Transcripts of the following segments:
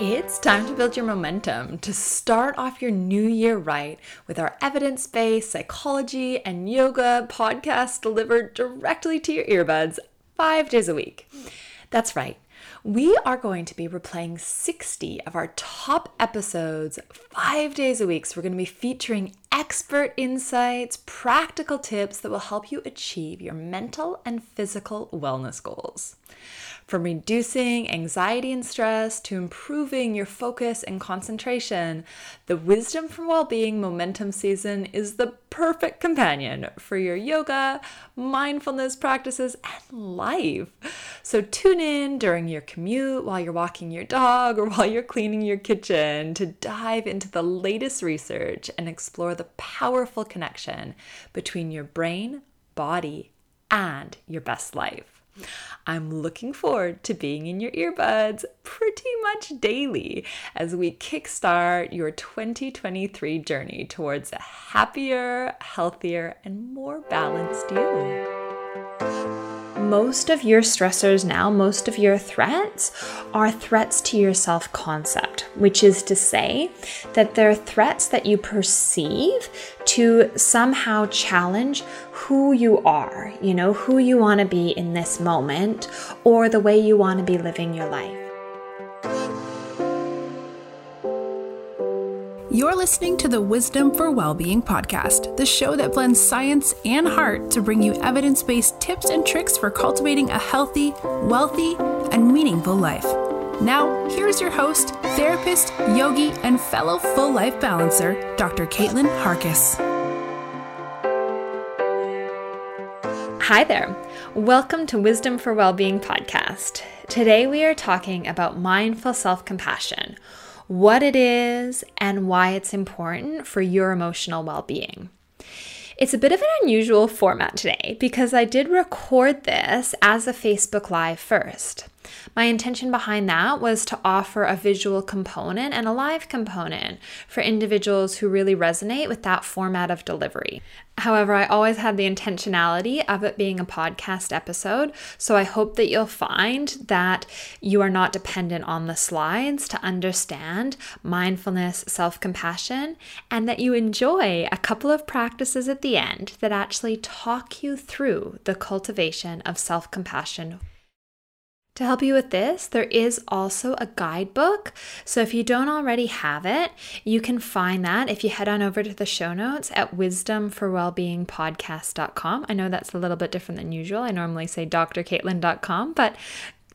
It's time to build your momentum to start off your new year right with our evidence based psychology and yoga podcast delivered directly to your earbuds five days a week. That's right. We are going to be replaying 60 of our top episodes five days a week. So, we're going to be featuring expert insights, practical tips that will help you achieve your mental and physical wellness goals. From reducing anxiety and stress to improving your focus and concentration, the Wisdom for Wellbeing Momentum Season is the perfect companion for your yoga, mindfulness practices, and life. So tune in during your commute, while you're walking your dog, or while you're cleaning your kitchen to dive into the latest research and explore the powerful connection between your brain, body, and your best life. I'm looking forward to being in your earbuds pretty much daily as we kickstart your 2023 journey towards a happier, healthier, and more balanced you most of your stressors now, most of your threats are threats to your self concept, which is to say that they're threats that you perceive to somehow challenge who you are, you know, who you want to be in this moment, or the way you want to be living your life. You're listening to the Wisdom for Wellbeing podcast, the show that blends science and heart to bring you evidence based tips and tricks for cultivating a healthy, wealthy, and meaningful life. Now, here's your host, therapist, yogi, and fellow full life balancer, Dr. Caitlin Harkis. Hi there. Welcome to Wisdom for Wellbeing podcast. Today we are talking about mindful self compassion what it is, and why it's important for your emotional well being. It's a bit of an unusual format today because I did record this as a Facebook Live first. My intention behind that was to offer a visual component and a live component for individuals who really resonate with that format of delivery. However, I always had the intentionality of it being a podcast episode, so I hope that you'll find that you are not dependent on the slides to understand mindfulness, self compassion, and that you enjoy a couple of practices at the end that actually talk you through the cultivation of self compassion to help you with this, there is also a guidebook. So if you don't already have it, you can find that if you head on over to the show notes at wisdomforwellbeingpodcast.com. I know that's a little bit different than usual. I normally say drcaitlin.com, but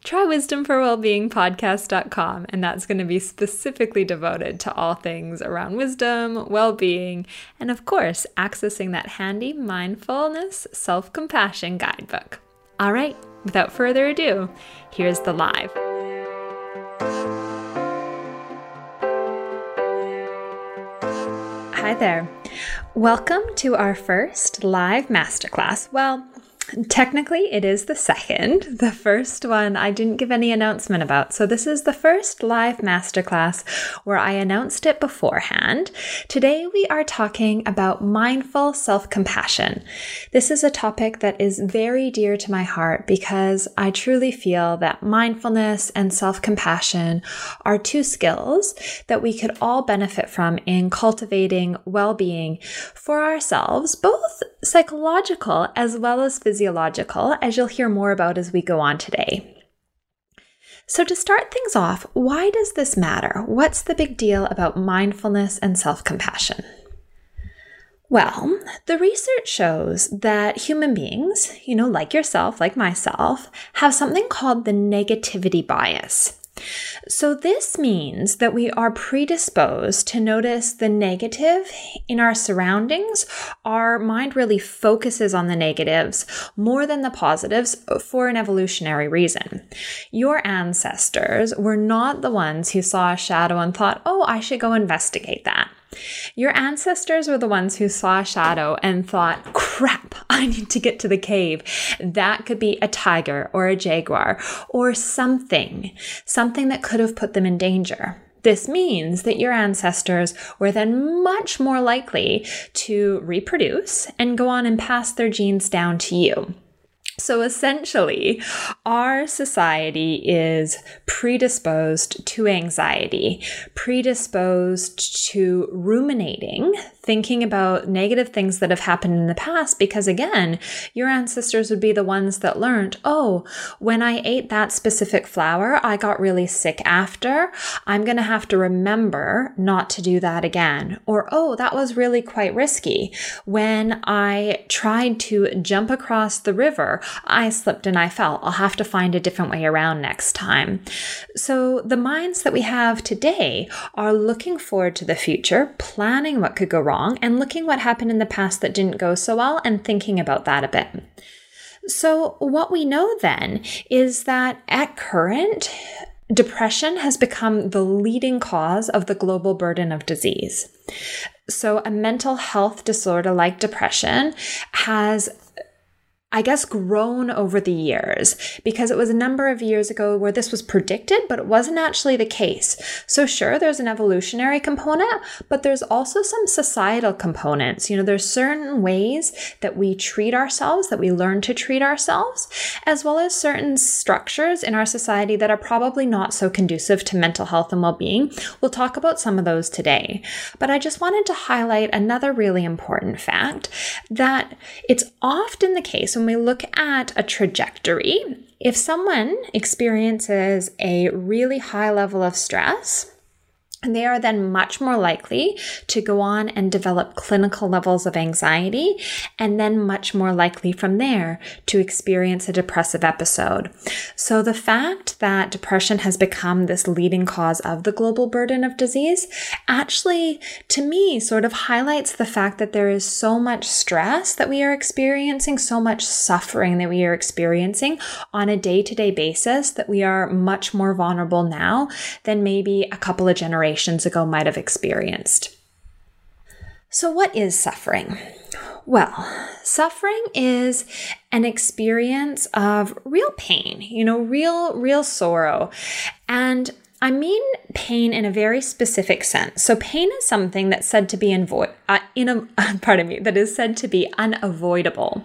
try wisdomforwellbeingpodcast.com and that's going to be specifically devoted to all things around wisdom, well-being, and of course, accessing that handy mindfulness self-compassion guidebook. All right, without further ado, here's the live. Hi there. Welcome to our first live masterclass. Well, Technically, it is the second. The first one I didn't give any announcement about. So, this is the first live masterclass where I announced it beforehand. Today, we are talking about mindful self compassion. This is a topic that is very dear to my heart because I truly feel that mindfulness and self compassion are two skills that we could all benefit from in cultivating well being for ourselves, both psychological as well as physiological, as you'll hear more about as we go on today. So, to start things off, why does this matter? What's the big deal about mindfulness and self compassion? Well, the research shows that human beings, you know, like yourself, like myself, have something called the negativity bias. So, this means that we are predisposed to notice the negative in our surroundings. Our mind really focuses on the negatives more than the positives for an evolutionary reason. Your ancestors were not the ones who saw a shadow and thought, oh, I should go investigate that. Your ancestors were the ones who saw a shadow and thought, crap, I need to get to the cave. That could be a tiger or a jaguar or something, something that could have put them in danger. This means that your ancestors were then much more likely to reproduce and go on and pass their genes down to you. So essentially, our society is predisposed to anxiety, predisposed to ruminating, thinking about negative things that have happened in the past, because again, your ancestors would be the ones that learned, oh, when I ate that specific flower, I got really sick after. I'm going to have to remember not to do that again. Or, oh, that was really quite risky. When I tried to jump across the river, I slipped and I fell. I'll have to find a different way around next time. So the minds that we have today are looking forward to the future, planning what could go wrong, and looking what happened in the past that didn't go so well and thinking about that a bit. So, what we know then is that at current, depression has become the leading cause of the global burden of disease. So, a mental health disorder like depression has I guess, grown over the years because it was a number of years ago where this was predicted, but it wasn't actually the case. So, sure, there's an evolutionary component, but there's also some societal components. You know, there's certain ways that we treat ourselves, that we learn to treat ourselves, as well as certain structures in our society that are probably not so conducive to mental health and well being. We'll talk about some of those today. But I just wanted to highlight another really important fact that it's often the case when we look at a trajectory, if someone experiences a really high level of stress, they are then much more likely to go on and develop clinical levels of anxiety, and then much more likely from there to experience a depressive episode. So, the fact that depression has become this leading cause of the global burden of disease actually, to me, sort of highlights the fact that there is so much stress that we are experiencing, so much suffering that we are experiencing on a day to day basis that we are much more vulnerable now than maybe a couple of generations generations ago might have experienced. So, what is suffering? Well, suffering is an experience of real pain, you know, real, real sorrow. And I mean pain in a very specific sense. So pain is something that's said to be invo- uh, in a pardon me that is said to be unavoidable.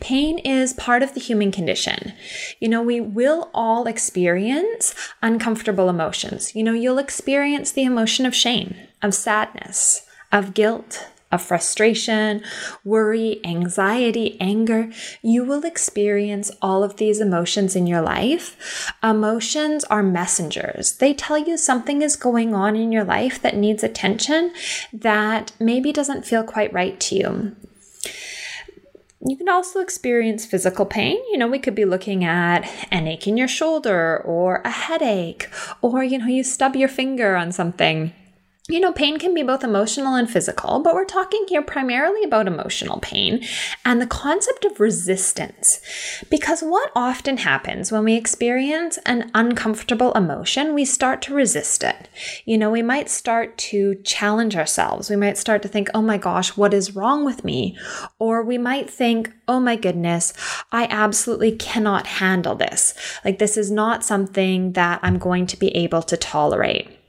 Pain is part of the human condition. You know, we will all experience uncomfortable emotions. You know, you'll experience the emotion of shame, of sadness, of guilt, of frustration, worry, anxiety, anger, you will experience all of these emotions in your life. Emotions are messengers. They tell you something is going on in your life that needs attention that maybe doesn't feel quite right to you. You can also experience physical pain. You know, we could be looking at an ache in your shoulder or a headache, or, you know, you stub your finger on something you know, pain can be both emotional and physical, but we're talking here primarily about emotional pain and the concept of resistance. Because what often happens when we experience an uncomfortable emotion, we start to resist it. You know, we might start to challenge ourselves. We might start to think, oh my gosh, what is wrong with me? Or we might think, oh my goodness, I absolutely cannot handle this. Like, this is not something that I'm going to be able to tolerate.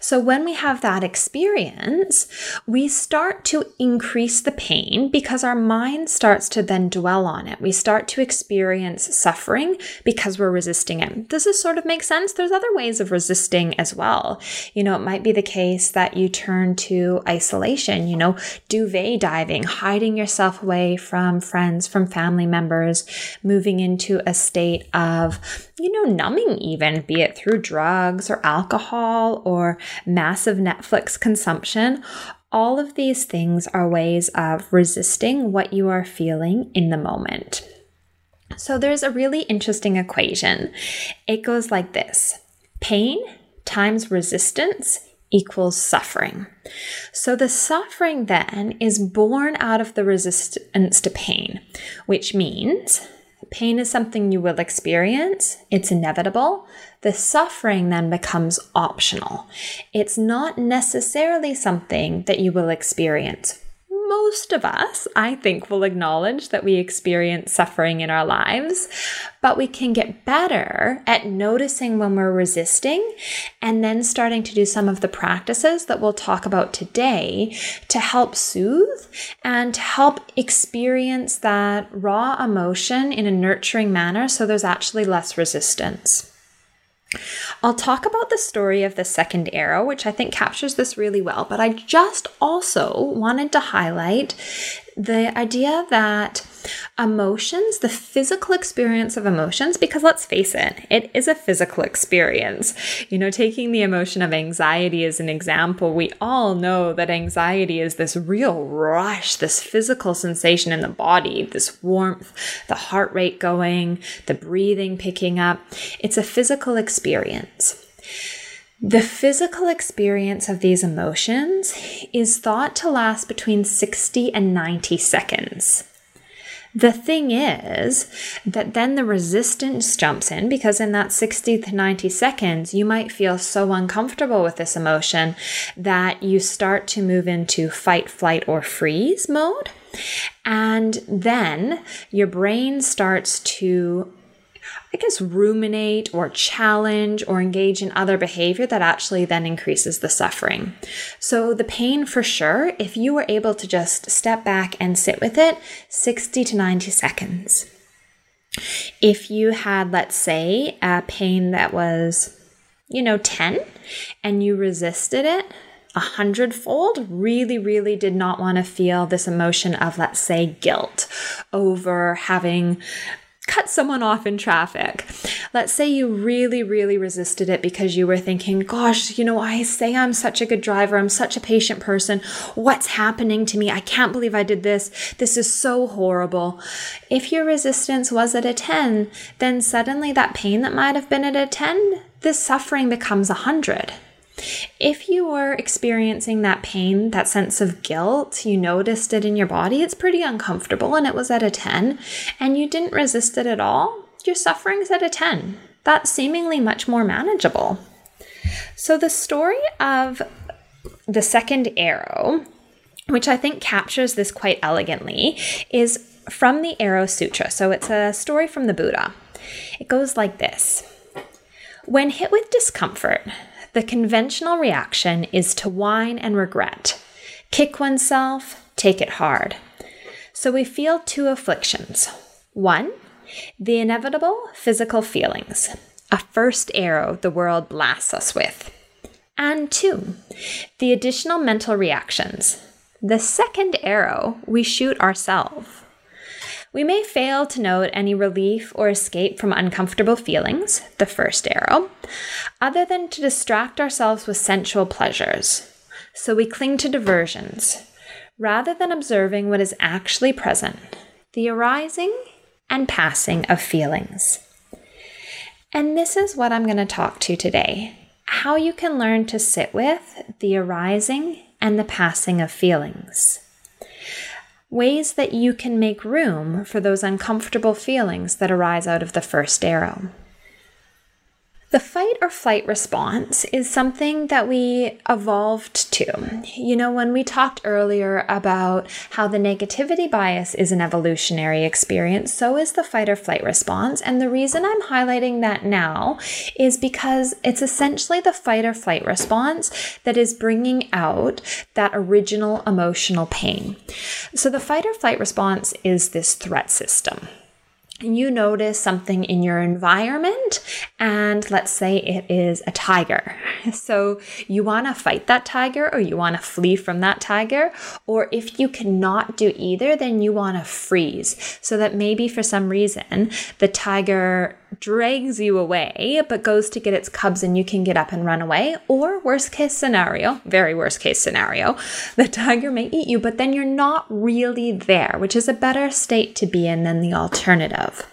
So, when we have that experience, we start to increase the pain because our mind starts to then dwell on it. We start to experience suffering because we're resisting it. Does this sort of make sense? There's other ways of resisting as well. You know, it might be the case that you turn to isolation, you know, duvet diving, hiding yourself away from friends, from family members, moving into a state of, you know, numbing, even, be it through drugs or alcohol or or massive Netflix consumption, all of these things are ways of resisting what you are feeling in the moment. So there's a really interesting equation. It goes like this pain times resistance equals suffering. So the suffering then is born out of the resistance to pain, which means pain is something you will experience, it's inevitable the suffering then becomes optional. It's not necessarily something that you will experience. Most of us, I think, will acknowledge that we experience suffering in our lives, but we can get better at noticing when we're resisting and then starting to do some of the practices that we'll talk about today to help soothe and to help experience that raw emotion in a nurturing manner so there's actually less resistance. I'll talk about the story of the second arrow, which I think captures this really well, but I just also wanted to highlight the idea that emotions, the physical experience of emotions, because let's face it, it is a physical experience. You know, taking the emotion of anxiety as an example, we all know that anxiety is this real rush, this physical sensation in the body, this warmth, the heart rate going, the breathing picking up. It's a physical experience. The physical experience of these emotions is thought to last between 60 and 90 seconds. The thing is that then the resistance jumps in because in that 60 to 90 seconds, you might feel so uncomfortable with this emotion that you start to move into fight, flight, or freeze mode. And then your brain starts to I guess, ruminate or challenge or engage in other behavior that actually then increases the suffering. So, the pain for sure, if you were able to just step back and sit with it, 60 to 90 seconds. If you had, let's say, a pain that was, you know, 10 and you resisted it, a hundredfold, really, really did not want to feel this emotion of, let's say, guilt over having cut someone off in traffic. Let's say you really, really resisted it because you were thinking, gosh, you know, I say I'm such a good driver, I'm such a patient person. What's happening to me? I can't believe I did this. This is so horrible. If your resistance was at a 10, then suddenly that pain that might have been at a 10, this suffering becomes a 100. If you were experiencing that pain, that sense of guilt, you noticed it in your body, it's pretty uncomfortable and it was at a 10, and you didn't resist it at all, your suffering's at a 10. That's seemingly much more manageable. So, the story of the second arrow, which I think captures this quite elegantly, is from the Arrow Sutra. So, it's a story from the Buddha. It goes like this When hit with discomfort, the conventional reaction is to whine and regret, kick oneself, take it hard. So we feel two afflictions. One, the inevitable physical feelings, a first arrow the world blasts us with. And two, the additional mental reactions, the second arrow we shoot ourselves. We may fail to note any relief or escape from uncomfortable feelings, the first arrow, other than to distract ourselves with sensual pleasures. So we cling to diversions, rather than observing what is actually present, the arising and passing of feelings. And this is what I'm going to talk to today how you can learn to sit with the arising and the passing of feelings ways that you can make room for those uncomfortable feelings that arise out of the first arrow. The fight or flight response is something that we evolved to. You know, when we talked earlier about how the negativity bias is an evolutionary experience, so is the fight or flight response. And the reason I'm highlighting that now is because it's essentially the fight or flight response that is bringing out that original emotional pain. So the fight or flight response is this threat system you notice something in your environment, and let's say it is a tiger. So you want to fight that tiger or you want to flee from that tiger. Or if you cannot do either, then you want to freeze so that maybe for some reason the tiger drags you away, but goes to get its cubs and you can get up and run away. Or, worst case scenario, very worst case scenario, the tiger may eat you, but then you're not really there, which is a better state to be in than the alternative.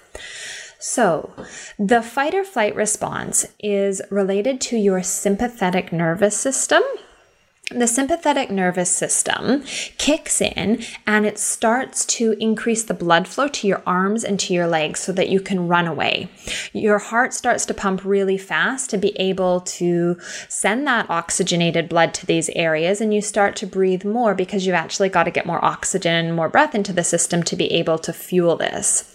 So, the fight or flight response is related to your sympathetic nervous system the sympathetic nervous system kicks in and it starts to increase the blood flow to your arms and to your legs so that you can run away. Your heart starts to pump really fast to be able to send that oxygenated blood to these areas, and you start to breathe more because you've actually got to get more oxygen and more breath into the system to be able to fuel this.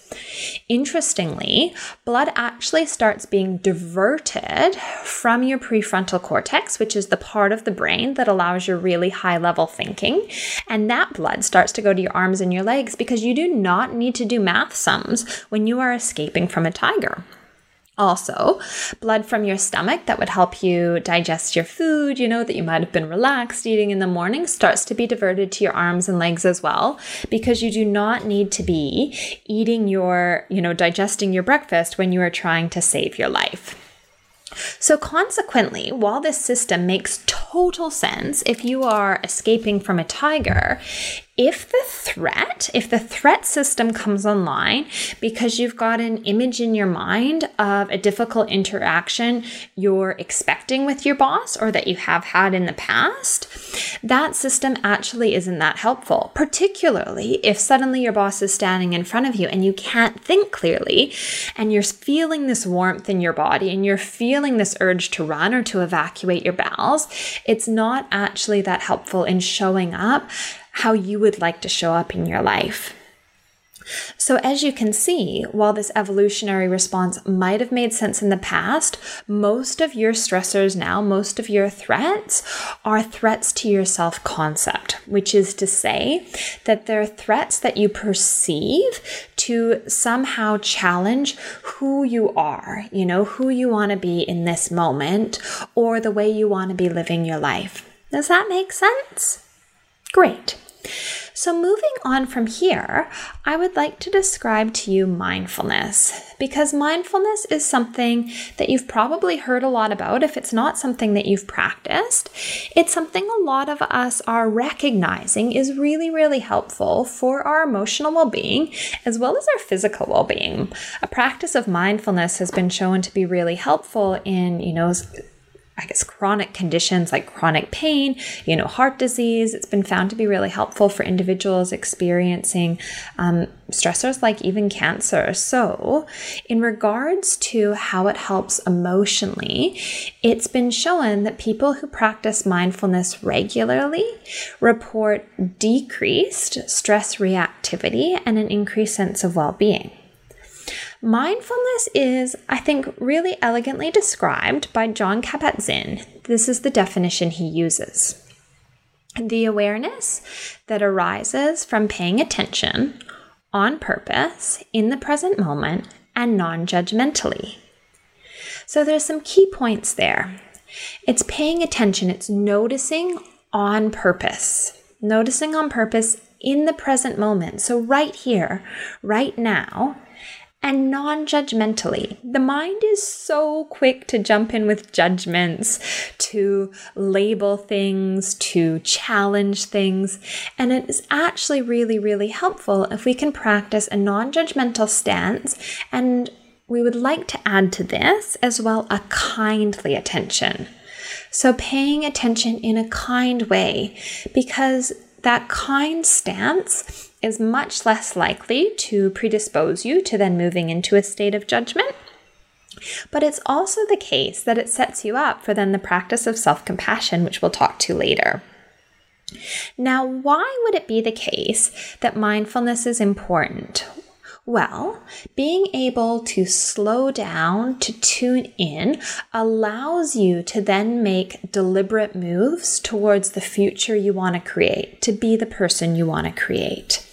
Interestingly, blood actually starts being diverted from your prefrontal cortex, which is the part of the brain that allows your really high level thinking. And that blood starts to go to your arms and your legs because you do not need to do math sums when you are escaping from a tiger. Also, blood from your stomach that would help you digest your food, you know, that you might have been relaxed eating in the morning, starts to be diverted to your arms and legs as well, because you do not need to be eating your, you know, digesting your breakfast when you are trying to save your life. So, consequently, while this system makes total sense if you are escaping from a tiger, if the threat, if the threat system comes online because you've got an image in your mind of a difficult interaction you're expecting with your boss or that you have had in the past, that system actually isn't that helpful, particularly if suddenly your boss is standing in front of you and you can't think clearly and you're feeling this warmth in your body and you're feeling this urge to run or to evacuate your bowels. It's not actually that helpful in showing up how you would like to show up in your life. So, as you can see, while this evolutionary response might have made sense in the past, most of your stressors now, most of your threats, are threats to your self concept, which is to say that they're threats that you perceive to somehow challenge who you are, you know, who you want to be in this moment, or the way you want to be living your life. Does that make sense? Great. So, moving on from here, I would like to describe to you mindfulness because mindfulness is something that you've probably heard a lot about if it's not something that you've practiced. It's something a lot of us are recognizing is really, really helpful for our emotional well being as well as our physical well being. A practice of mindfulness has been shown to be really helpful in, you know, I guess, chronic conditions like chronic pain, you know, heart disease. It's been found to be really helpful for individuals experiencing um, stressors like even cancer. So, in regards to how it helps emotionally, it's been shown that people who practice mindfulness regularly report decreased stress reactivity and an increased sense of well being. Mindfulness is, I think, really elegantly described by Jon Kabat-Zinn. This is the definition he uses. The awareness that arises from paying attention on purpose in the present moment and non judgmentally. So there's some key points there. It's paying attention, it's noticing on purpose, noticing on purpose in the present moment. So, right here, right now, and non judgmentally. The mind is so quick to jump in with judgments, to label things, to challenge things. And it is actually really, really helpful if we can practice a non judgmental stance. And we would like to add to this as well a kindly attention. So, paying attention in a kind way, because that kind stance is much less likely to predispose you to then moving into a state of judgment. But it's also the case that it sets you up for then the practice of self compassion, which we'll talk to later. Now, why would it be the case that mindfulness is important? Well, being able to slow down, to tune in, allows you to then make deliberate moves towards the future you want to create, to be the person you want to create.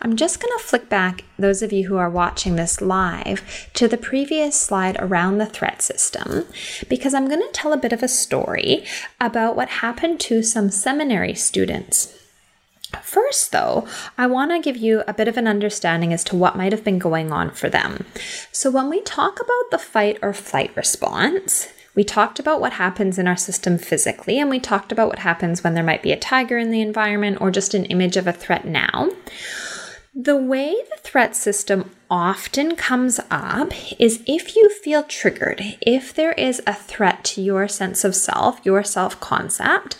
I'm just going to flick back, those of you who are watching this live, to the previous slide around the threat system, because I'm going to tell a bit of a story about what happened to some seminary students. First, though, I want to give you a bit of an understanding as to what might have been going on for them. So, when we talk about the fight or flight response, we talked about what happens in our system physically, and we talked about what happens when there might be a tiger in the environment or just an image of a threat now. The way the threat system often comes up is if you feel triggered, if there is a threat to your sense of self, your self concept,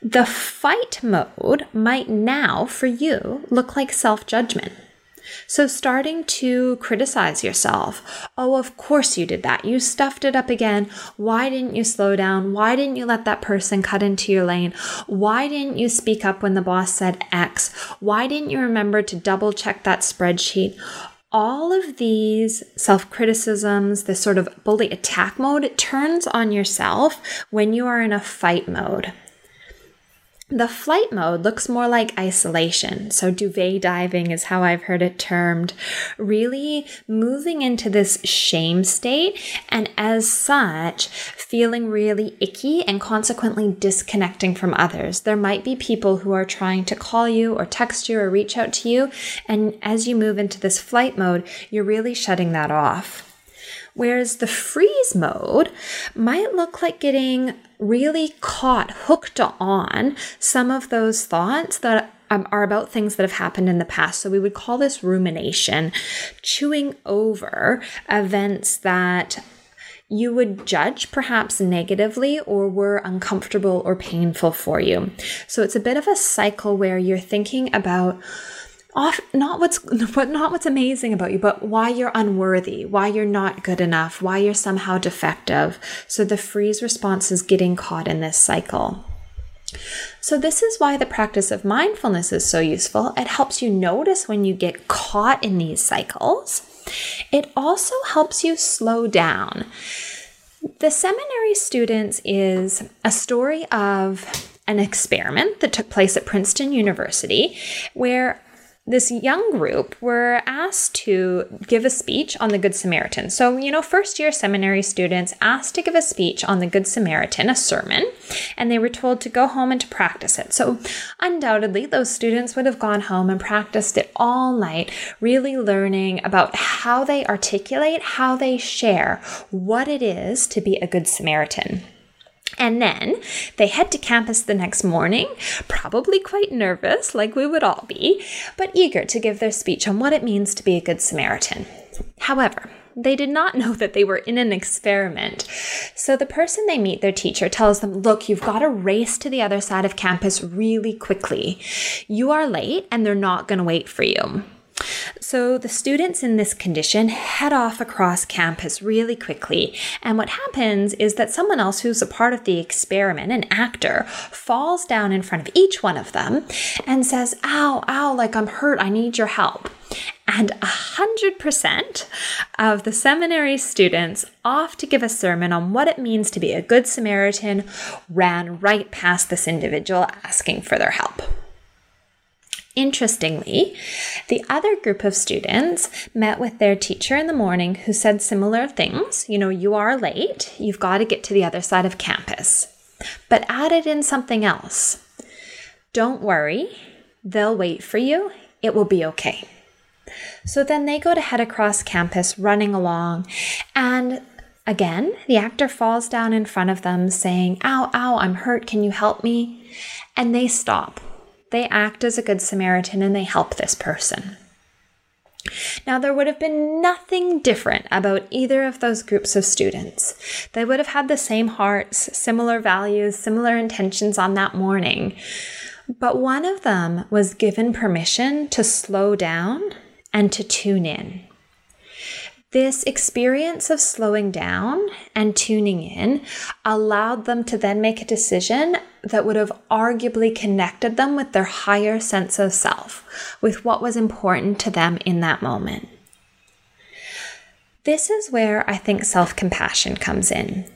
The fight mode might now, for you, look like self judgment. So, starting to criticize yourself. Oh, of course you did that. You stuffed it up again. Why didn't you slow down? Why didn't you let that person cut into your lane? Why didn't you speak up when the boss said X? Why didn't you remember to double check that spreadsheet? all of these self criticisms, this sort of bully attack mode, turns on yourself when you are in a fight mode. The flight mode looks more like isolation. So, duvet diving is how I've heard it termed. Really moving into this shame state, and as such, feeling really icky and consequently disconnecting from others. There might be people who are trying to call you or text you or reach out to you, and as you move into this flight mode, you're really shutting that off. Whereas the freeze mode might look like getting really caught, hooked on some of those thoughts that um, are about things that have happened in the past. So we would call this rumination, chewing over events that you would judge perhaps negatively or were uncomfortable or painful for you. So it's a bit of a cycle where you're thinking about off not what's not what's amazing about you but why you're unworthy why you're not good enough why you're somehow defective so the freeze response is getting caught in this cycle so, this is why the practice of mindfulness is so useful. It helps you notice when you get caught in these cycles. It also helps you slow down. The seminary students is a story of an experiment that took place at Princeton University where this young group were asked to give a speech on the Good Samaritan. So, you know, first year seminary students asked to give a speech on the Good Samaritan, a sermon, and they were told to go home and to practice it. So, undoubtedly, those students would have gone home and practiced it all night, really learning about how they articulate, how they share what it is to be a Good Samaritan. And then they head to campus the next morning, probably quite nervous, like we would all be, but eager to give their speech on what it means to be a Good Samaritan. However, they did not know that they were in an experiment. So the person they meet, their teacher, tells them, Look, you've got to race to the other side of campus really quickly. You are late and they're not going to wait for you. So the students in this condition head off across campus really quickly. And what happens is that someone else who's a part of the experiment, an actor, falls down in front of each one of them and says, Ow, ow, like I'm hurt, I need your help. And 100% of the seminary students off to give a sermon on what it means to be a good Samaritan ran right past this individual asking for their help. Interestingly, the other group of students met with their teacher in the morning who said similar things. You know, you are late, you've got to get to the other side of campus, but added in something else. Don't worry, they'll wait for you, it will be okay. So then they go to head across campus running along, and again, the actor falls down in front of them saying, Ow, ow, I'm hurt, can you help me? And they stop they act as a good Samaritan and they help this person. Now, there would have been nothing different about either of those groups of students. They would have had the same hearts, similar values, similar intentions on that morning. But one of them was given permission to slow down and to tune in. This experience of slowing down and tuning in allowed them to then make a decision that would have arguably connected them with their higher sense of self, with what was important to them in that moment. This is where I think self compassion comes in.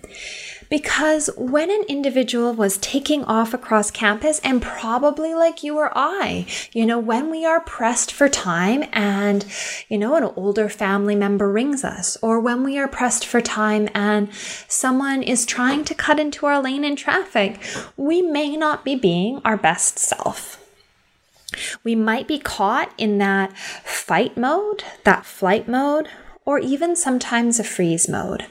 Because when an individual was taking off across campus, and probably like you or I, you know, when we are pressed for time and, you know, an older family member rings us, or when we are pressed for time and someone is trying to cut into our lane in traffic, we may not be being our best self. We might be caught in that fight mode, that flight mode, or even sometimes a freeze mode.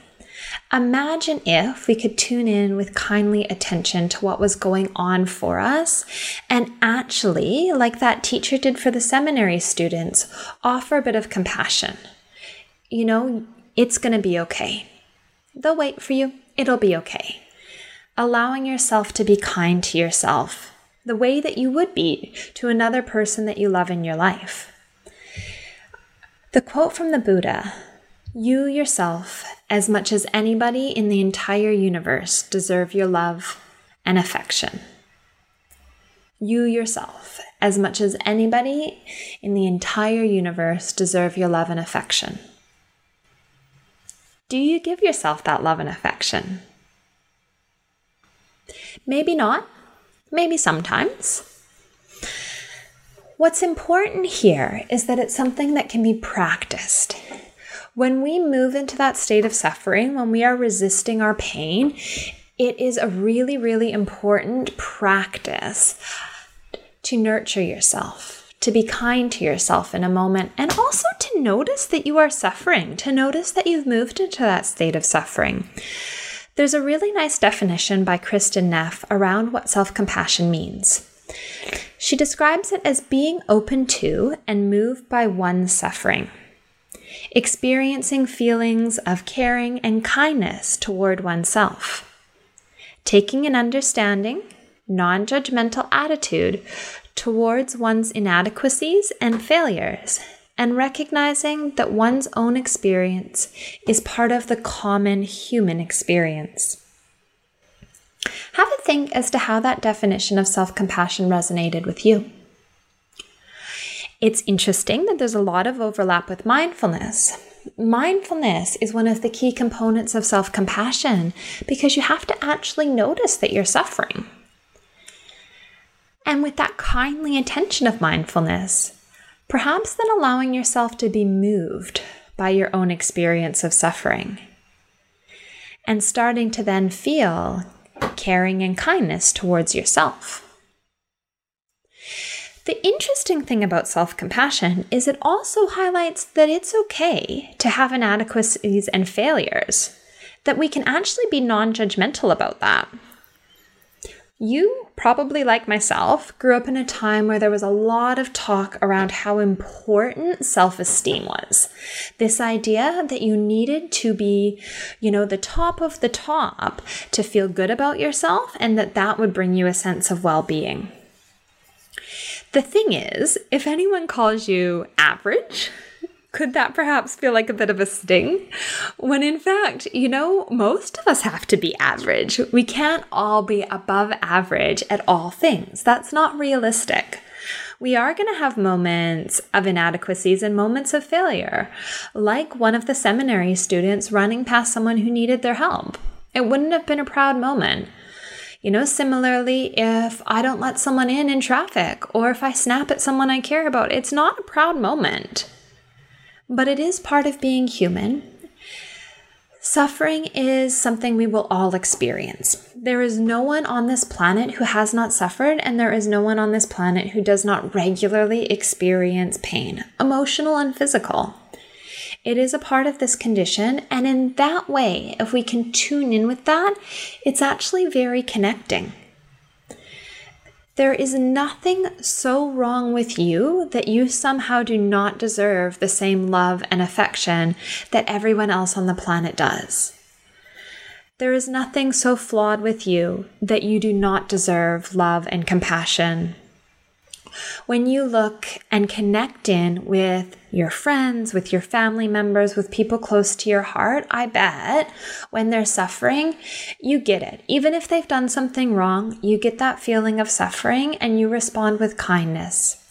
Imagine if we could tune in with kindly attention to what was going on for us and actually, like that teacher did for the seminary students, offer a bit of compassion. You know, it's going to be okay. They'll wait for you, it'll be okay. allowing yourself to be kind to yourself the way that you would be to another person that you love in your life. The quote from the Buddha You yourself, as much as anybody in the entire universe, deserve your love and affection. You yourself, as much as anybody in the entire universe, deserve your love and affection. Do you give yourself that love and affection? Maybe not. Maybe sometimes. What's important here is that it's something that can be practiced. When we move into that state of suffering, when we are resisting our pain, it is a really, really important practice to nurture yourself, to be kind to yourself in a moment, and also to notice that you are suffering, to notice that you've moved into that state of suffering. There's a really nice definition by Kristin Neff around what self compassion means. She describes it as being open to and moved by one's suffering, experiencing feelings of caring and kindness toward oneself, taking an understanding, non judgmental attitude towards one's inadequacies and failures and recognizing that one's own experience is part of the common human experience. Have a think as to how that definition of self compassion resonated with you. It's interesting that there's a lot of overlap with mindfulness. Mindfulness is one of the key components of self compassion because you have to actually notice that you're suffering. And with that kindly intention of mindfulness, perhaps then allowing yourself to be moved by your own experience of suffering. And starting to then feel caring and kindness towards yourself. The interesting thing about self compassion is it also highlights that it's okay to have inadequacies and failures, that we can actually be non judgmental about that. You, probably like myself, grew up in a time where there was a lot of talk around how important self esteem was. This idea that you needed to be, you know, the top of the top to feel good about yourself and that that would bring you a sense of well being. The thing is, if anyone calls you average, could that perhaps feel like a bit of a sting? When in fact, you know, most of us have to be average. We can't all be above average at all things. That's not realistic. We are going to have moments of inadequacies and moments of failure, like one of the seminary students running past someone who needed their help. It wouldn't have been a proud moment. You know, similarly, if I don't let someone in in traffic or if I snap at someone I care about, it's not a proud moment but it is part of being human. Suffering is something we will all experience. There is no one on this planet who has not suffered, and there is no one on this planet who does not regularly experience pain, emotional and physical. It is a part of this condition, and in that way, if we can tune in with that, it's actually very connecting. There is nothing so wrong with you that you somehow do not deserve the same love and affection that everyone else on the planet does. There is nothing so flawed with you that you do not deserve love and compassion when you look and connect in with your friends, with your family members, with people close to your heart, I bet when they're suffering, you get it. Even if they've done something wrong, you get that feeling of suffering and you respond with kindness.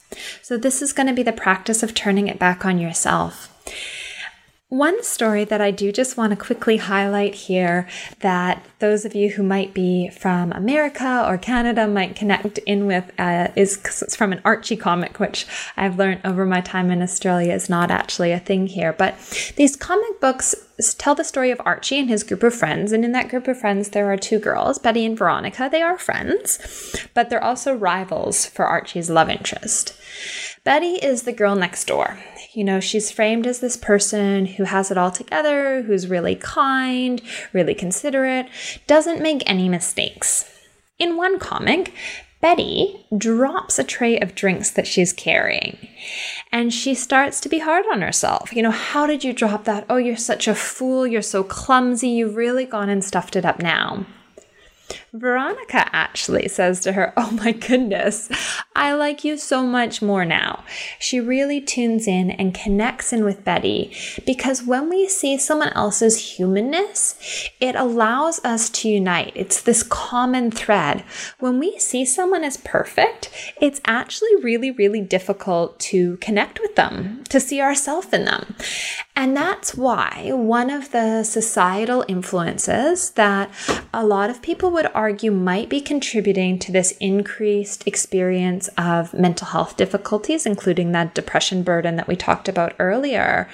So, this is going to be the practice of turning it back on yourself. One story that I do just want to quickly highlight here that those of you who might be from America or Canada might connect in with uh, is it's from an Archie comic, which I've learned over my time in Australia is not actually a thing here. But these comic books tell the story of Archie and his group of friends. And in that group of friends, there are two girls, Betty and Veronica. They are friends, but they're also rivals for Archie's love interest. Betty is the girl next door. You know, she's framed as this person who has it all together, who's really kind, really considerate, doesn't make any mistakes. In one comic, Betty drops a tray of drinks that she's carrying and she starts to be hard on herself. You know, how did you drop that? Oh, you're such a fool. You're so clumsy. You've really gone and stuffed it up now. Veronica actually says to her, Oh my goodness, I like you so much more now. She really tunes in and connects in with Betty because when we see someone else's humanness, it allows us to unite. It's this common thread. When we see someone as perfect, it's actually really, really difficult to connect with them, to see ourselves in them. And that's why one of the societal influences that a lot of people would argue might be contributing to this increased experience of mental health difficulties, including that depression burden that we talked about earlier,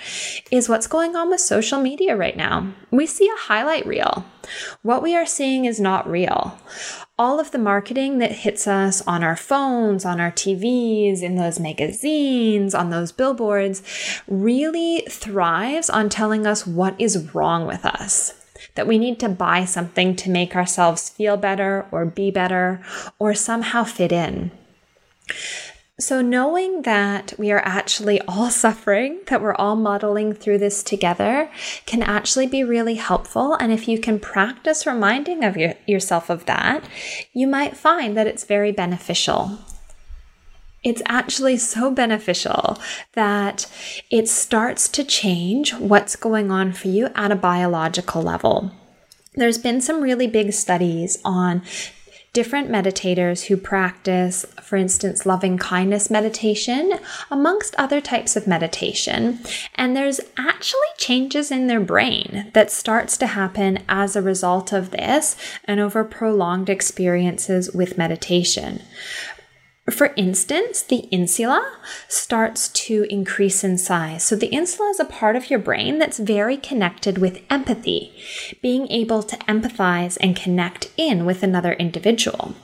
is what's going on with social media right now. We see a highlight reel. What we are seeing is not real all of the marketing that hits us on our phones, on our TVs, in those magazines, on those billboards, really thrives on telling us what is wrong with us. That we need to buy something to make ourselves feel better or be better or somehow fit in. So, knowing that we are actually all suffering, that we're all muddling through this together, can actually be really helpful. And if you can practice reminding of your, yourself of that, you might find that it's very beneficial. It's actually so beneficial that it starts to change what's going on for you at a biological level. There's been some really big studies on different meditators who practice, for instance, loving kindness meditation, amongst other types of meditation. And there's actually changes in their brain that starts to happen as a result of this and over prolonged experiences with meditation. For instance, the insula starts to increase in size. So, the insula is a part of your brain that's very connected with empathy, being able to empathize and connect in with another individual.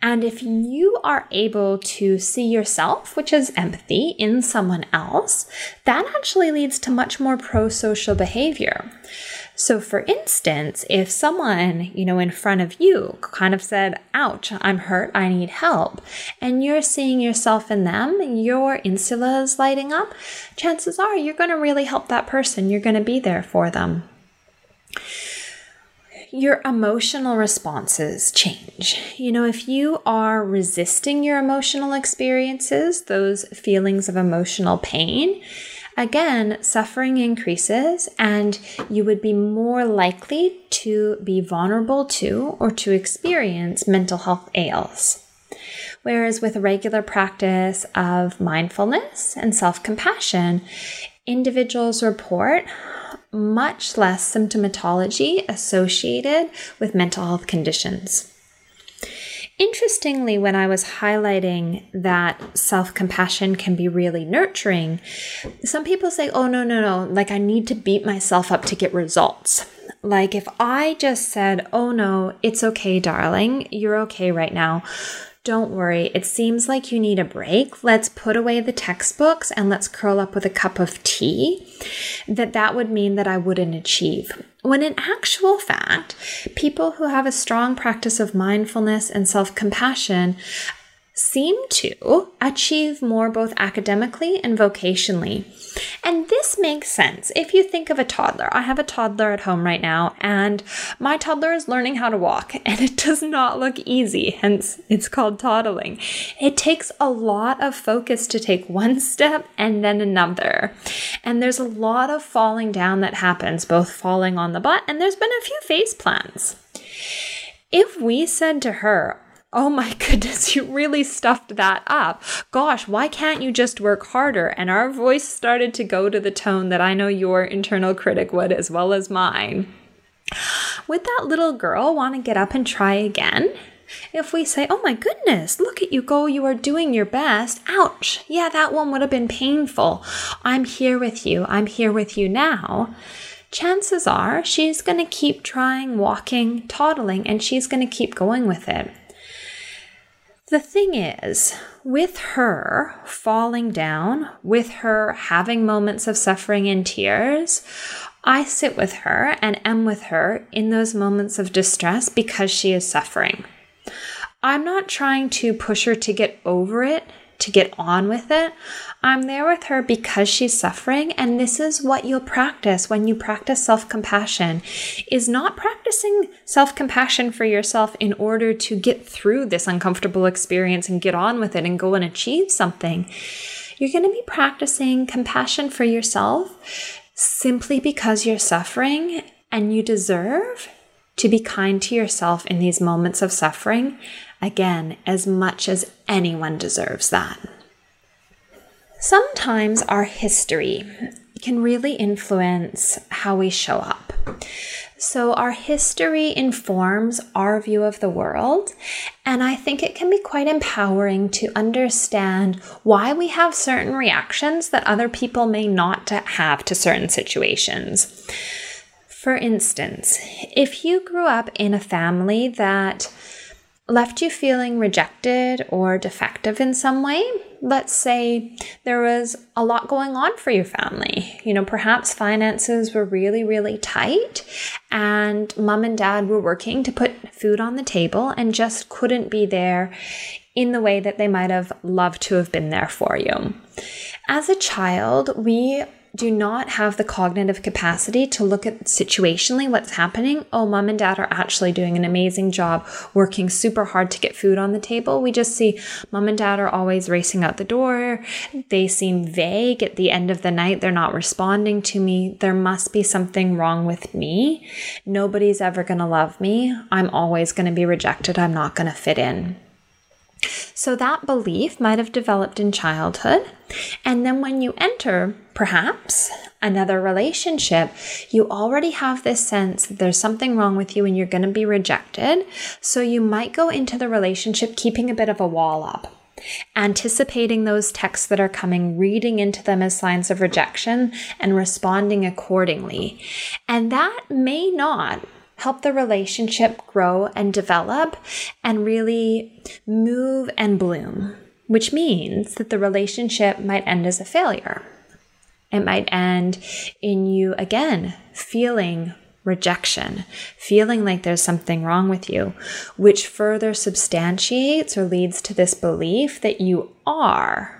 And if you are able to see yourself, which is empathy, in someone else, that actually leads to much more pro social behavior. So, for instance, if someone, you know, in front of you kind of said, ouch, I'm hurt, I need help, and you're seeing yourself in them, your insula is lighting up, chances are you're going to really help that person. You're going to be there for them your emotional responses change. You know, if you are resisting your emotional experiences, those feelings of emotional pain, again, suffering increases and you would be more likely to be vulnerable to or to experience mental health ails. Whereas with a regular practice of mindfulness and self compassion, individuals report much less symptomatology associated with mental health conditions. Interestingly, when I was highlighting that self compassion can be really nurturing, some people say, oh, no, no, no, like I need to beat myself up to get results. Like if I just said, oh, no, it's okay, darling, you're okay right now. Don't worry, it seems like you need a break. Let's put away the textbooks and let's curl up with a cup of tea. That that would mean that I wouldn't achieve. When in actual fact, people who have a strong practice of mindfulness and self compassion seem to achieve more both academically and vocationally. And this makes sense if you think of a toddler. I have a toddler at home right now, and my toddler is learning how to walk, and it does not look easy, hence, it's called toddling. It takes a lot of focus to take one step and then another. And there's a lot of falling down that happens, both falling on the butt, and there's been a few face plants. If we said to her, Oh my goodness, you really stuffed that up. Gosh, why can't you just work harder? And our voice started to go to the tone that I know your internal critic would as well as mine. Would that little girl want to get up and try again? If we say, Oh my goodness, look at you go, you are doing your best. Ouch, yeah, that one would have been painful. I'm here with you, I'm here with you now chances are she's going to keep trying walking, toddling, and she's going to keep going with it. The thing is, with her falling down, with her having moments of suffering and tears, I sit with her and am with her in those moments of distress because she is suffering. I'm not trying to push her to get over it to get on with it. I'm there with her because she's suffering. And this is what you'll practice when you practice self compassion is not practicing self compassion for yourself in order to get through this uncomfortable experience and get on with it and go and achieve something. You're going to be practicing compassion for yourself simply because you're suffering and you deserve to be kind to yourself in these moments of suffering, again, as much as anyone deserves that. Sometimes our history can really influence how we show up. So, our history informs our view of the world, and I think it can be quite empowering to understand why we have certain reactions that other people may not have to certain situations. For instance, if you grew up in a family that left you feeling rejected or defective in some way, let's say there was a lot going on for your family. You know, perhaps finances were really, really tight, and mom and dad were working to put food on the table and just couldn't be there in the way that they might have loved to have been there for you. As a child, we do not have the cognitive capacity to look at situationally what's happening. Oh, mom and dad are actually doing an amazing job working super hard to get food on the table. We just see mom and dad are always racing out the door. They seem vague at the end of the night. They're not responding to me. There must be something wrong with me. Nobody's ever going to love me. I'm always going to be rejected. I'm not going to fit in. So that belief might have developed in childhood. And then when you enter, perhaps, another relationship, you already have this sense that there's something wrong with you and you're going to be rejected. So you might go into the relationship keeping a bit of a wall up. Anticipating those texts that are coming, reading into them as signs of rejection, and responding accordingly. And that may not help the relationship grow and develop and really move and bloom, which means that the relationship might end as a failure. It might end in you again feeling rejection, feeling like there's something wrong with you, which further substantiates or leads to this belief that you are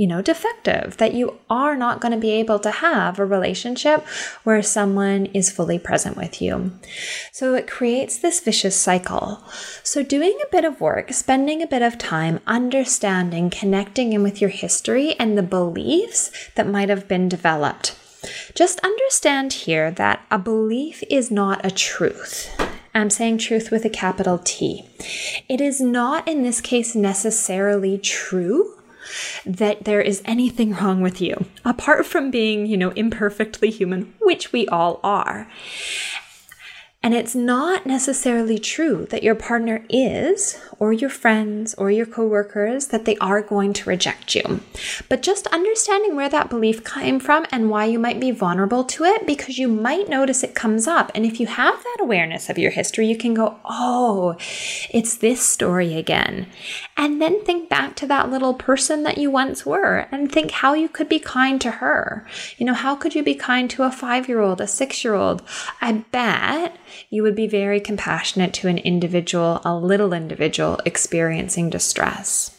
you know, defective, that you are not going to be able to have a relationship where someone is fully present with you. So it creates this vicious cycle. So, doing a bit of work, spending a bit of time understanding, connecting in with your history and the beliefs that might have been developed. Just understand here that a belief is not a truth. I'm saying truth with a capital T. It is not, in this case, necessarily true that there is anything wrong with you, apart from being, you know, imperfectly human, which we all are. And it's not necessarily true that your partner is, or your friends, or your coworkers, that they are going to reject you. But just understanding where that belief came from and why you might be vulnerable to it, because you might notice it comes up. And if you have that awareness of your history, you can go, oh, it's this story again. And then think back to that little person that you once were and think how you could be kind to her. You know, how could you be kind to a five year old, a six year old? I bet you would be very compassionate to an individual, a little individual experiencing distress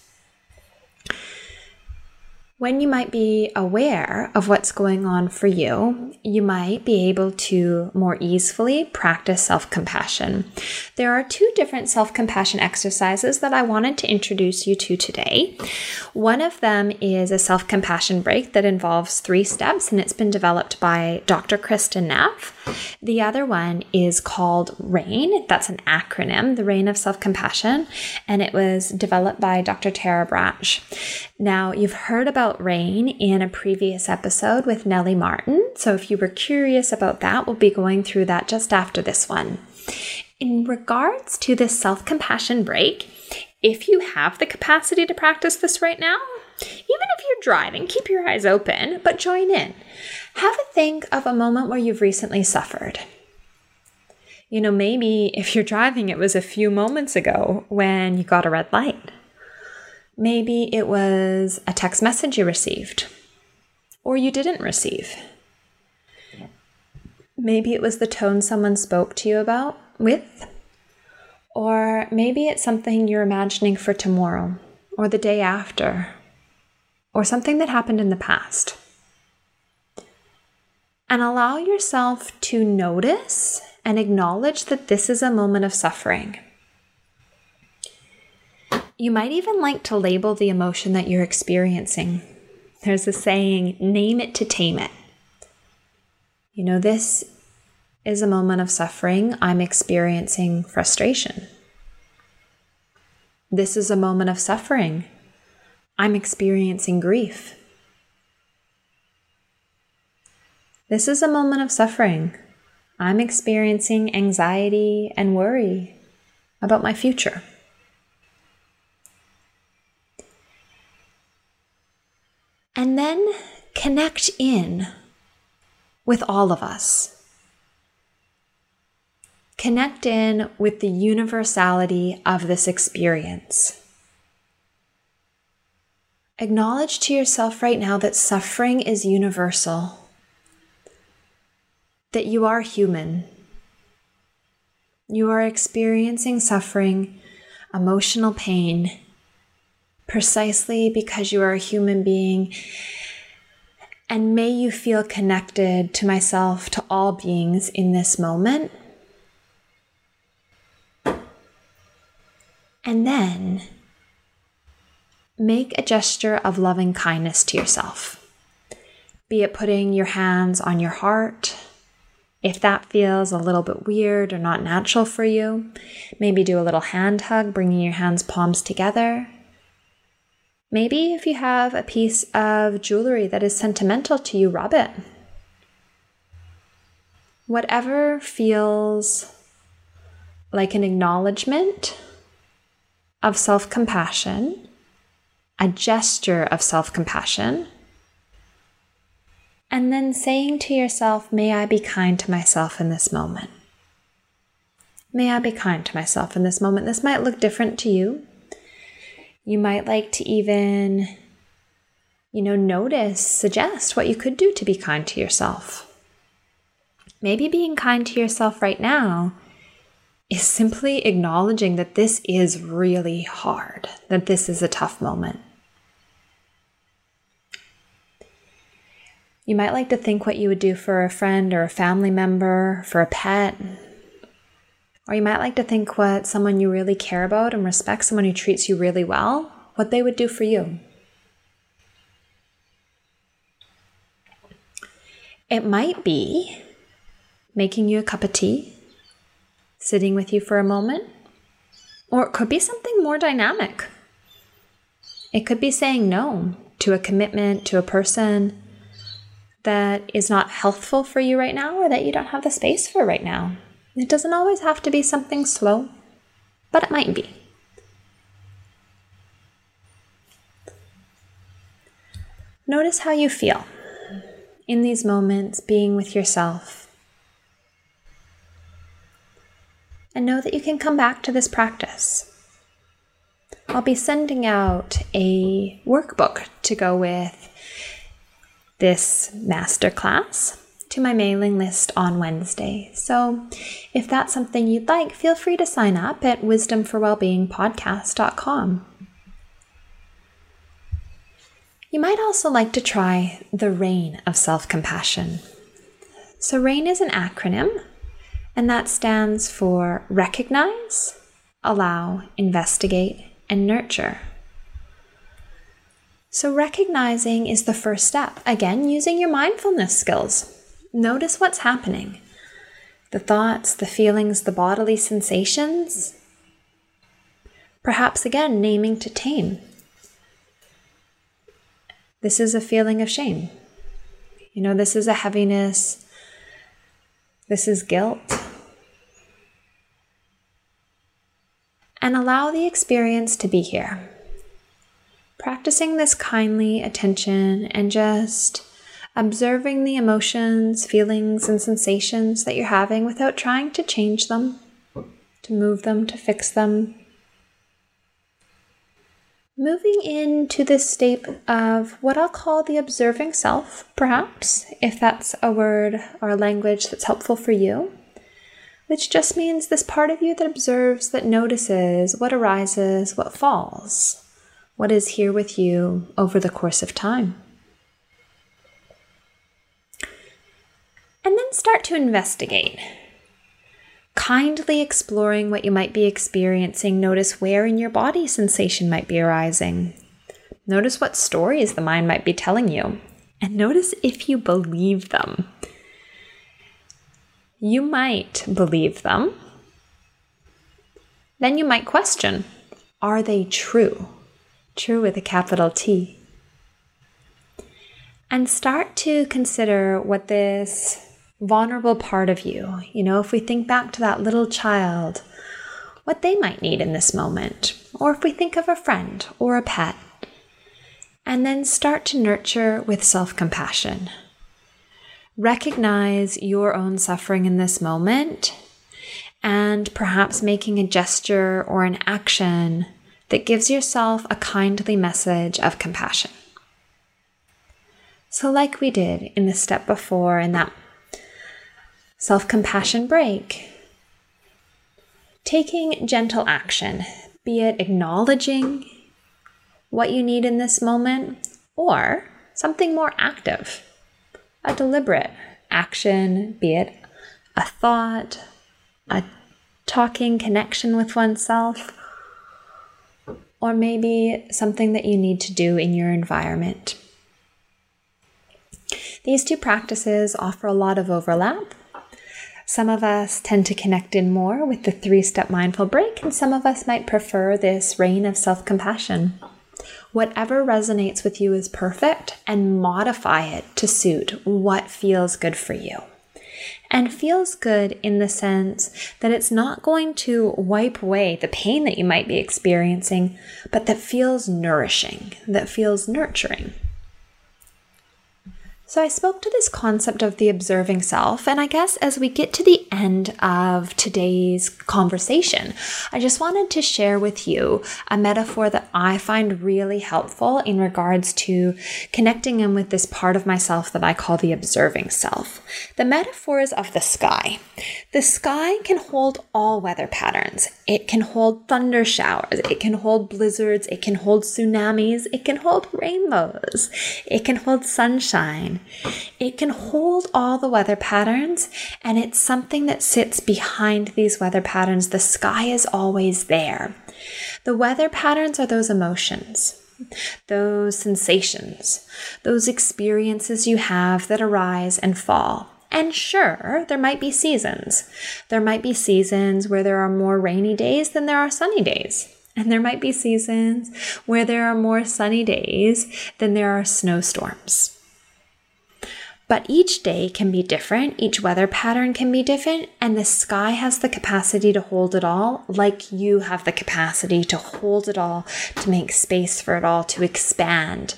when you might be aware of what's going on for you, you might be able to more easily practice self compassion. There are two different self compassion exercises that I wanted to introduce you to today. One of them is a self compassion break that involves three steps, and it's been developed by Dr. Kristin Neff. The other one is called RAIN. That's an acronym, the RAIN of Self Compassion, and it was developed by Dr. Tara Brach. Now, you've heard about RAIN in a previous episode with Nellie Martin. So, if you were curious about that, we'll be going through that just after this one. In regards to this self compassion break, if you have the capacity to practice this right now, even if you're driving, keep your eyes open, but join in. Have a think of a moment where you've recently suffered. You know, maybe if you're driving, it was a few moments ago when you got a red light Maybe it was a text message you received or you didn't receive. Maybe it was the tone someone spoke to you about with, or maybe it's something you're imagining for tomorrow. or the day after, or something that happened in the past. And allow yourself to notice and acknowledge that this is a moment of suffering. You might even like to label the emotion that you're experiencing. There's a saying, name it to tame it. You know, this is a moment of suffering. I'm experiencing frustration. This is a moment of suffering. I'm experiencing grief. This is a moment of suffering. I'm experiencing anxiety and worry about my future. And then connect in with all of us. Connect in with the universality of this experience. Acknowledge to yourself right now that suffering is universal that you are human. You are experiencing suffering, emotional pain, precisely because you are a human being. And may you feel connected to myself, to all beings in this moment. And then make a gesture of loving kindness to yourself. Be it putting your hands on your heart if that feels a little bit weird or not natural for you, maybe do a little hand hug, bringing your hands palms together. Maybe if you have a piece of jewelry that is sentimental to you, rub it. Whatever feels like an acknowledgement of self compassion, a gesture of self compassion and then saying to yourself, May I be kind to myself in this moment. May I be kind to myself in this moment. This might look different to you. You might like to even, you know, notice, suggest what you could do to be kind to yourself. Maybe being kind to yourself right now is simply acknowledging that this is really hard, that this is a tough moment. You might like to think what you would do for a friend or a family member, for a pet. Or you might like to think what someone you really care about and respect, someone who treats you really well, what they would do for you. It might be making you a cup of tea, sitting with you for a moment, or it could be something more dynamic. It could be saying no to a commitment, to a person, that is not healthful for you right now or that you don't have the space for right now. It doesn't always have to be something slow, but it might be. Notice how you feel in these moments being with yourself. And know that you can come back to this practice. I'll be sending out a workbook to go with this masterclass to my mailing list on Wednesday. So if that's something you'd like, feel free to sign up at wisdomforwellbeingpodcast.com. You might also like to try the RAIN of self compassion. So, RAIN is an acronym, and that stands for recognize, allow, investigate, and nurture. So, recognizing is the first step. Again, using your mindfulness skills. Notice what's happening the thoughts, the feelings, the bodily sensations. Perhaps again, naming to tame. This is a feeling of shame. You know, this is a heaviness. This is guilt. And allow the experience to be here practicing this kindly attention and just observing the emotions, feelings, and sensations that you're having without trying to change them, to move them, to fix them. Moving into this state of what I'll call the observing self, perhaps, if that's a word or a language that's helpful for you, which just means this part of you that observes, that notices what arises, what falls what is here with you over the course of time. And then start to investigate. Kindly exploring what you might be experiencing, notice where in your body sensation might be arising. Notice what stories the mind might be telling you, and notice if you believe them. You might believe them. Then you might question are they true? True with a capital T. And start to consider what this vulnerable part of you, you know, if we think back to that little child, what they might need in this moment, or if we think of a friend or a pet, and then start to nurture with self compassion. Recognize your own suffering in this moment and perhaps making a gesture or an action that gives yourself a kindly message of compassion. So, like we did in the step before in that self compassion break, taking gentle action, be it acknowledging what you need in this moment or something more active, a deliberate action, be it a thought, a talking connection with oneself, or maybe something that you need to do in your environment. These two practices offer a lot of overlap. Some of us tend to connect in more with the three step mindful break, and some of us might prefer this RAIN of self compassion. Whatever resonates with you is perfect, and modify it to suit what feels good for you and feels good in the sense that it's not going to wipe away the pain that you might be experiencing, but that feels nourishing, that feels nurturing. So, I spoke to this concept of the observing self, and I guess as we get to the end of today's conversation, I just wanted to share with you a metaphor that I find really helpful in regards to connecting in with this part of myself that I call the observing self. The metaphor is of the sky. The sky can hold all weather patterns, it can hold thunder showers, it can hold blizzards, it can hold tsunamis, it can hold rainbows, it can hold sunshine. It can hold all the weather patterns, and it's something that sits behind these weather patterns. The sky is always there. The weather patterns are those emotions those sensations, those experiences you have that arise and fall. And sure, there might be seasons. There might be seasons where there are more rainy days than there are sunny days. And there might be seasons where there are more sunny days than there are snowstorms. But each day can be different, each weather pattern can be different, and the sky has the capacity to hold it all, like you have the capacity to hold it all, to make space for it all, to expand.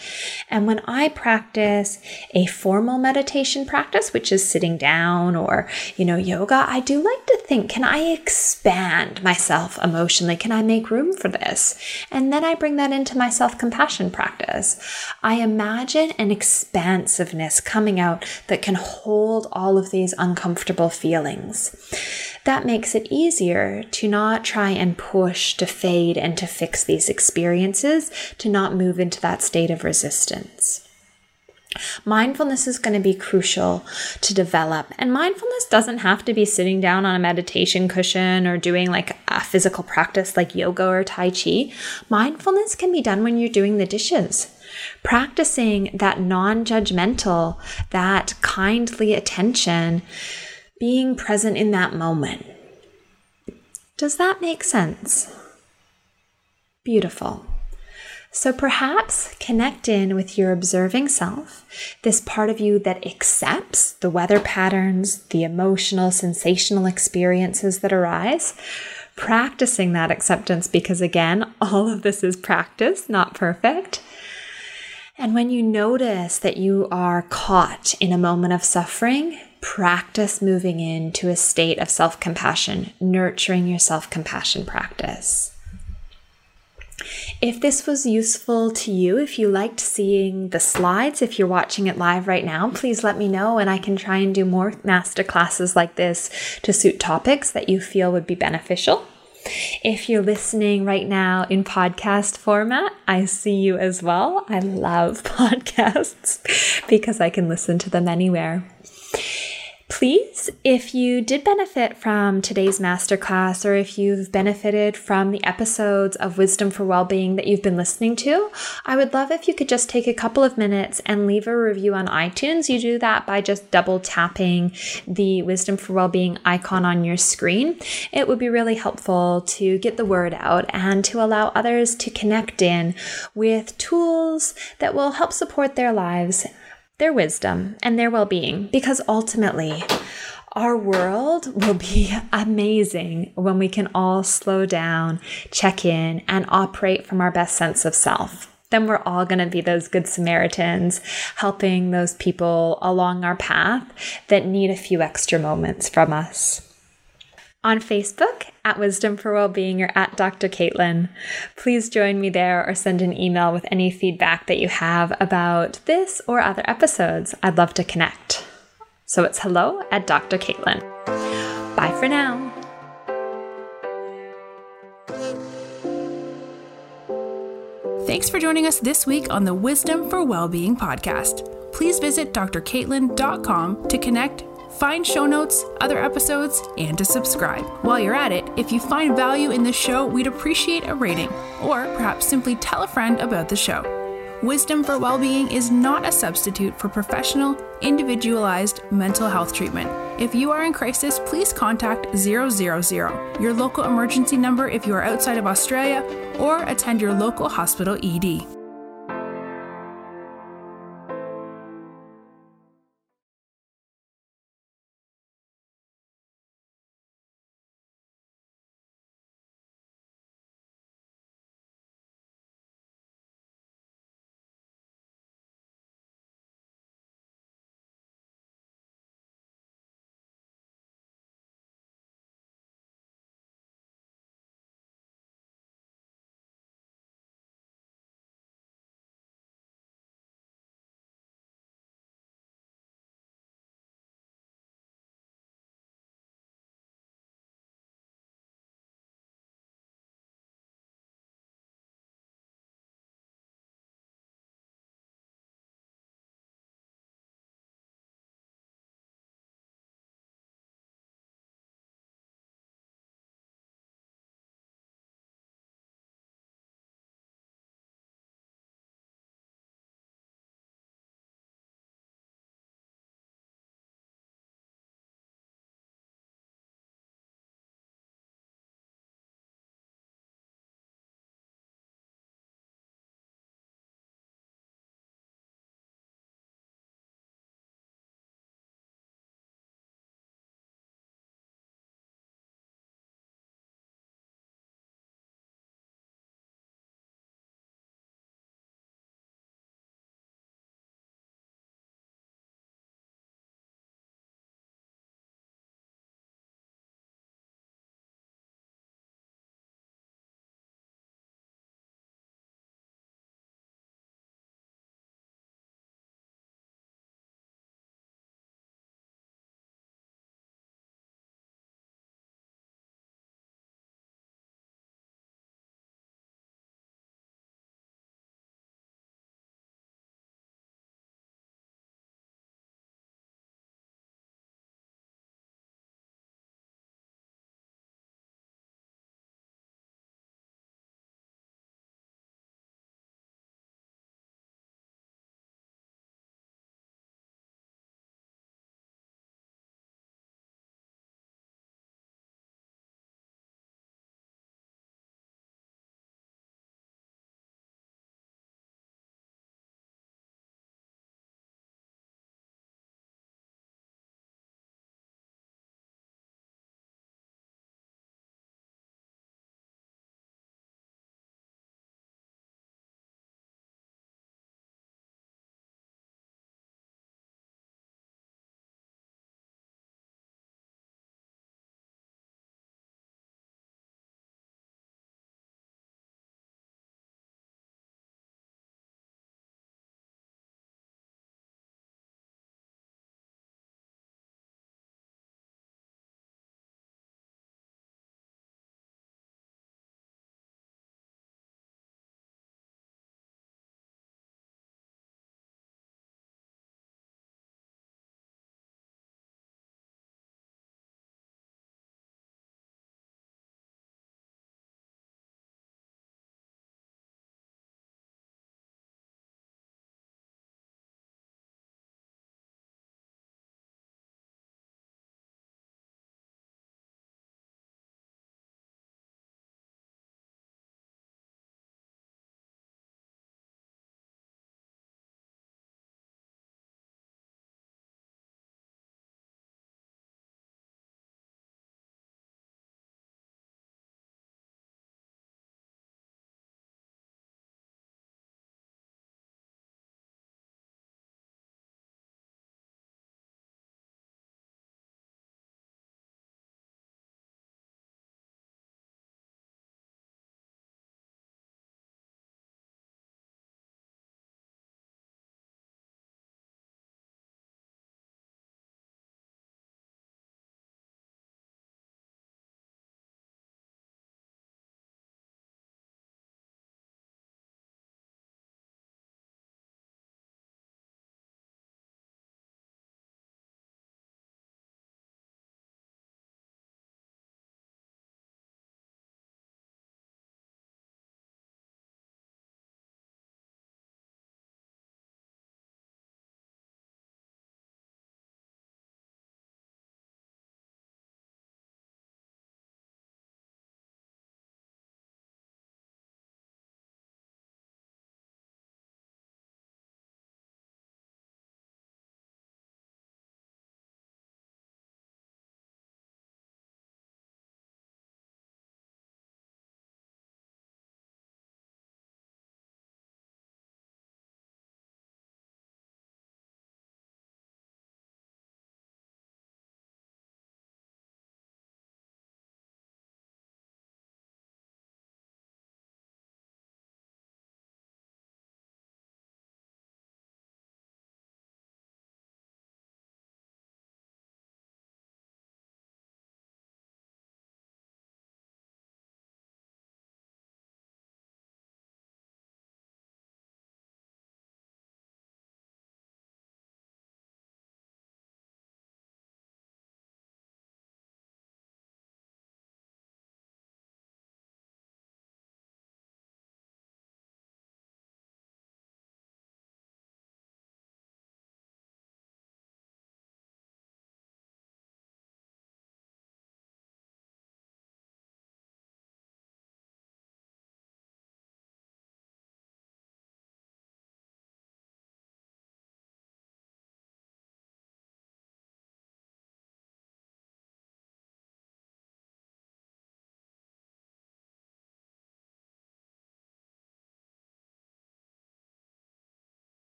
And when I practice a formal meditation practice, which is sitting down or, you know, yoga, I do like to think, can I expand myself emotionally? Can I make room for this? And then I bring that into my self compassion practice. I imagine an expansiveness coming out that can hold all of these uncomfortable feelings. That makes it easier to not try and push to fade and to fix these experiences, to not move into that state of resistance. Mindfulness is going to be crucial to develop. And mindfulness doesn't have to be sitting down on a meditation cushion or doing like a physical practice like yoga or Tai Chi. Mindfulness can be done when you're doing the dishes practicing that non judgmental, that kindly attention, being present in that moment. Does that make sense? Beautiful. So perhaps connect in with your observing self, this part of you that accepts the weather patterns, the emotional, sensational experiences that arise, practicing that acceptance because, again, all of this is practice, not perfect. And when you notice that you are caught in a moment of suffering, practice moving into a state of self compassion, nurturing your self compassion practice. If this was useful to you, if you liked seeing the slides, if you're watching it live right now, please let me know and I can try and do more master classes like this to suit topics that you feel would be beneficial. If you're listening right now in podcast format, I see you as well. I love podcasts because I can listen to them anywhere. Please, if you did benefit from today's masterclass or if you've benefited from the episodes of Wisdom for Wellbeing that you've been listening to, I would love if you could just take a couple of minutes and leave a review on iTunes. You do that by just double tapping the Wisdom for Wellbeing icon on your screen. It would be really helpful to get the word out and to allow others to connect in with tools that will help support their lives their wisdom, and their well being, because ultimately, our world will be amazing when we can all slow down, check in, and operate from our best sense of self. Then we're all going to be those good Samaritans helping those people along our path that need a few extra moments from us on Facebook at Wisdom for Wellbeing or at Dr. Caitlin. Please join me there or send an email with any feedback that you have about this or other episodes. I'd love to connect. So it's hello at Dr. Caitlin. Bye for now. Thanks for joining us this week on the Wisdom for Wellbeing podcast. Please visit drcaitlin.com to connect find show notes, other episodes, and to subscribe. While you're at it, if you find value in this show, we'd appreciate a rating, or perhaps simply tell a friend about the show. Wisdom for Wellbeing is not a substitute for professional, individualized mental health treatment. If you are in crisis, please contact 000, your local emergency number if you are outside of Australia, or attend your local hospital ED.